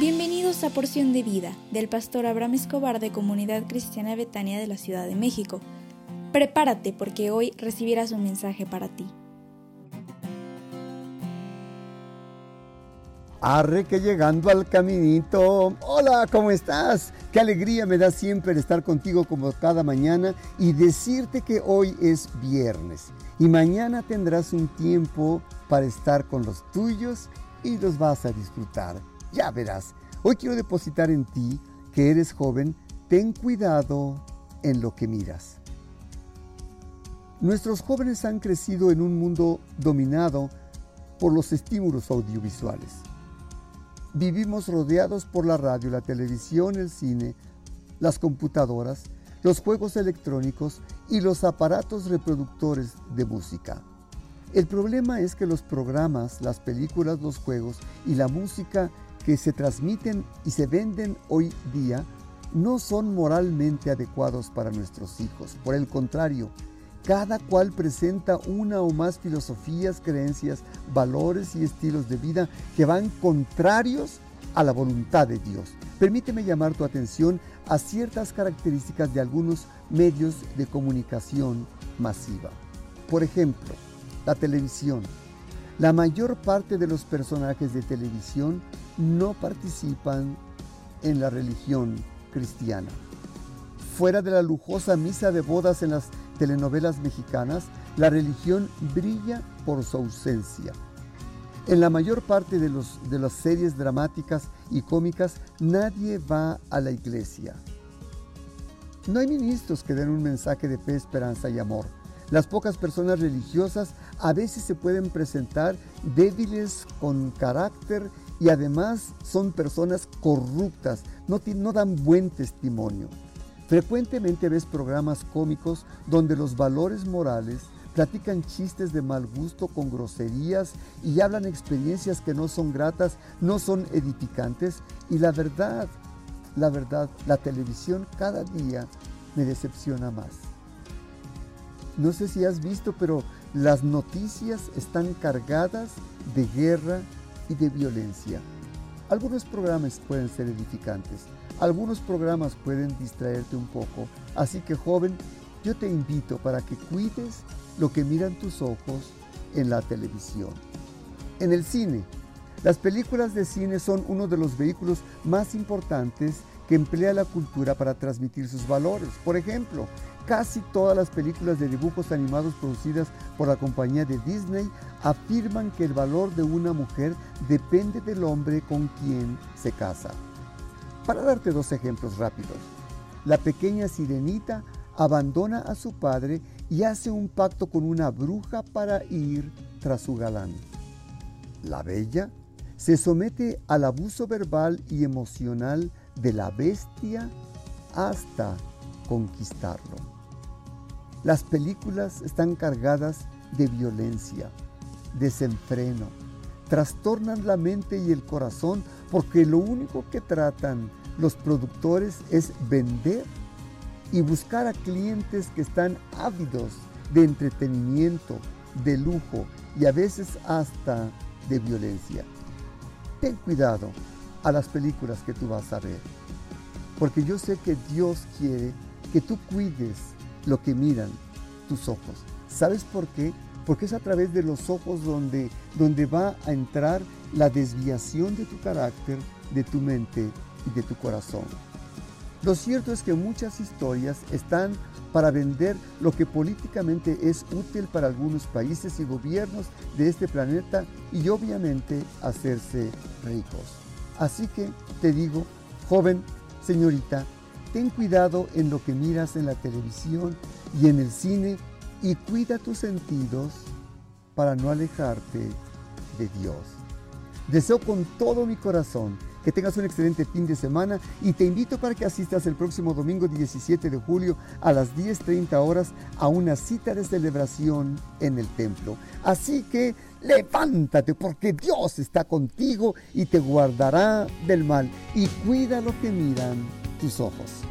Bienvenidos a Porción de Vida del pastor Abraham Escobar de Comunidad Cristiana Betania de la Ciudad de México. Prepárate porque hoy recibirás un mensaje para ti. Arre que llegando al caminito. Hola, ¿cómo estás? Qué alegría me da siempre estar contigo como cada mañana y decirte que hoy es viernes y mañana tendrás un tiempo para estar con los tuyos y los vas a disfrutar. Ya verás, hoy quiero depositar en ti, que eres joven, ten cuidado en lo que miras. Nuestros jóvenes han crecido en un mundo dominado por los estímulos audiovisuales. Vivimos rodeados por la radio, la televisión, el cine, las computadoras, los juegos electrónicos y los aparatos reproductores de música. El problema es que los programas, las películas, los juegos y la música que se transmiten y se venden hoy día no son moralmente adecuados para nuestros hijos. Por el contrario, cada cual presenta una o más filosofías, creencias, valores y estilos de vida que van contrarios a la voluntad de Dios. Permíteme llamar tu atención a ciertas características de algunos medios de comunicación masiva. Por ejemplo, la televisión. La mayor parte de los personajes de televisión no participan en la religión cristiana. Fuera de la lujosa misa de bodas en las telenovelas mexicanas, la religión brilla por su ausencia. En la mayor parte de, los, de las series dramáticas y cómicas, nadie va a la iglesia. No hay ministros que den un mensaje de fe, esperanza y amor. Las pocas personas religiosas a veces se pueden presentar débiles con carácter y además son personas corruptas, no, dan buen testimonio. Frecuentemente ves programas cómicos donde los valores morales platican chistes de mal gusto con groserías y hablan experiencias que no son gratas, no son edificantes y la verdad, la verdad, la televisión cada día me decepciona más. No sé si has visto, pero las noticias están cargadas de guerra, y de violencia. Algunos programas pueden ser edificantes, algunos programas pueden distraerte un poco, así que joven, yo te invito para que cuides lo que miran tus ojos en la televisión. En el cine, las películas de cine son uno de los vehículos más importantes que emplea la cultura para transmitir sus valores. Por ejemplo, Casi todas las películas de dibujos animados producidas por la compañía de Disney afirman que el valor de una mujer depende del hombre con quien se casa. Para darte dos ejemplos rápidos, la pequeña sirenita abandona a su padre y hace un pacto con una bruja para ir tras su galán. La bella se somete al abuso verbal y emocional de la bestia hasta conquistarlo. Las películas están cargadas de violencia, desenfreno, trastornan la mente y el corazón porque lo único que tratan los productores es vender y buscar a clientes que están ávidos de entretenimiento, de lujo y a veces hasta de violencia. Ten cuidado a las películas que tú vas a ver, porque yo sé que Dios quiere que tú cuides lo que miran tus ojos. ¿Sabes por qué? Porque es a través de los ojos donde, donde va a entrar la desviación de tu carácter, de tu mente y de tu corazón. Lo cierto es que muchas historias están para vender lo que políticamente es útil para algunos países y gobiernos de este planeta y obviamente hacerse ricos. Así que te digo, joven, señorita, ten cuidado en lo que miras en la televisión y en el cine y cuida tus sentidos para no alejarte de Dios. Deseo con todo mi corazón que tengas un excelente fin de semana y te invito para que asistas el próximo domingo 17 de julio a las 10.30 horas a una cita de celebración en el templo. Así que levántate porque Dios está contigo y te guardará del mal y cuida lo que miran tus ojos.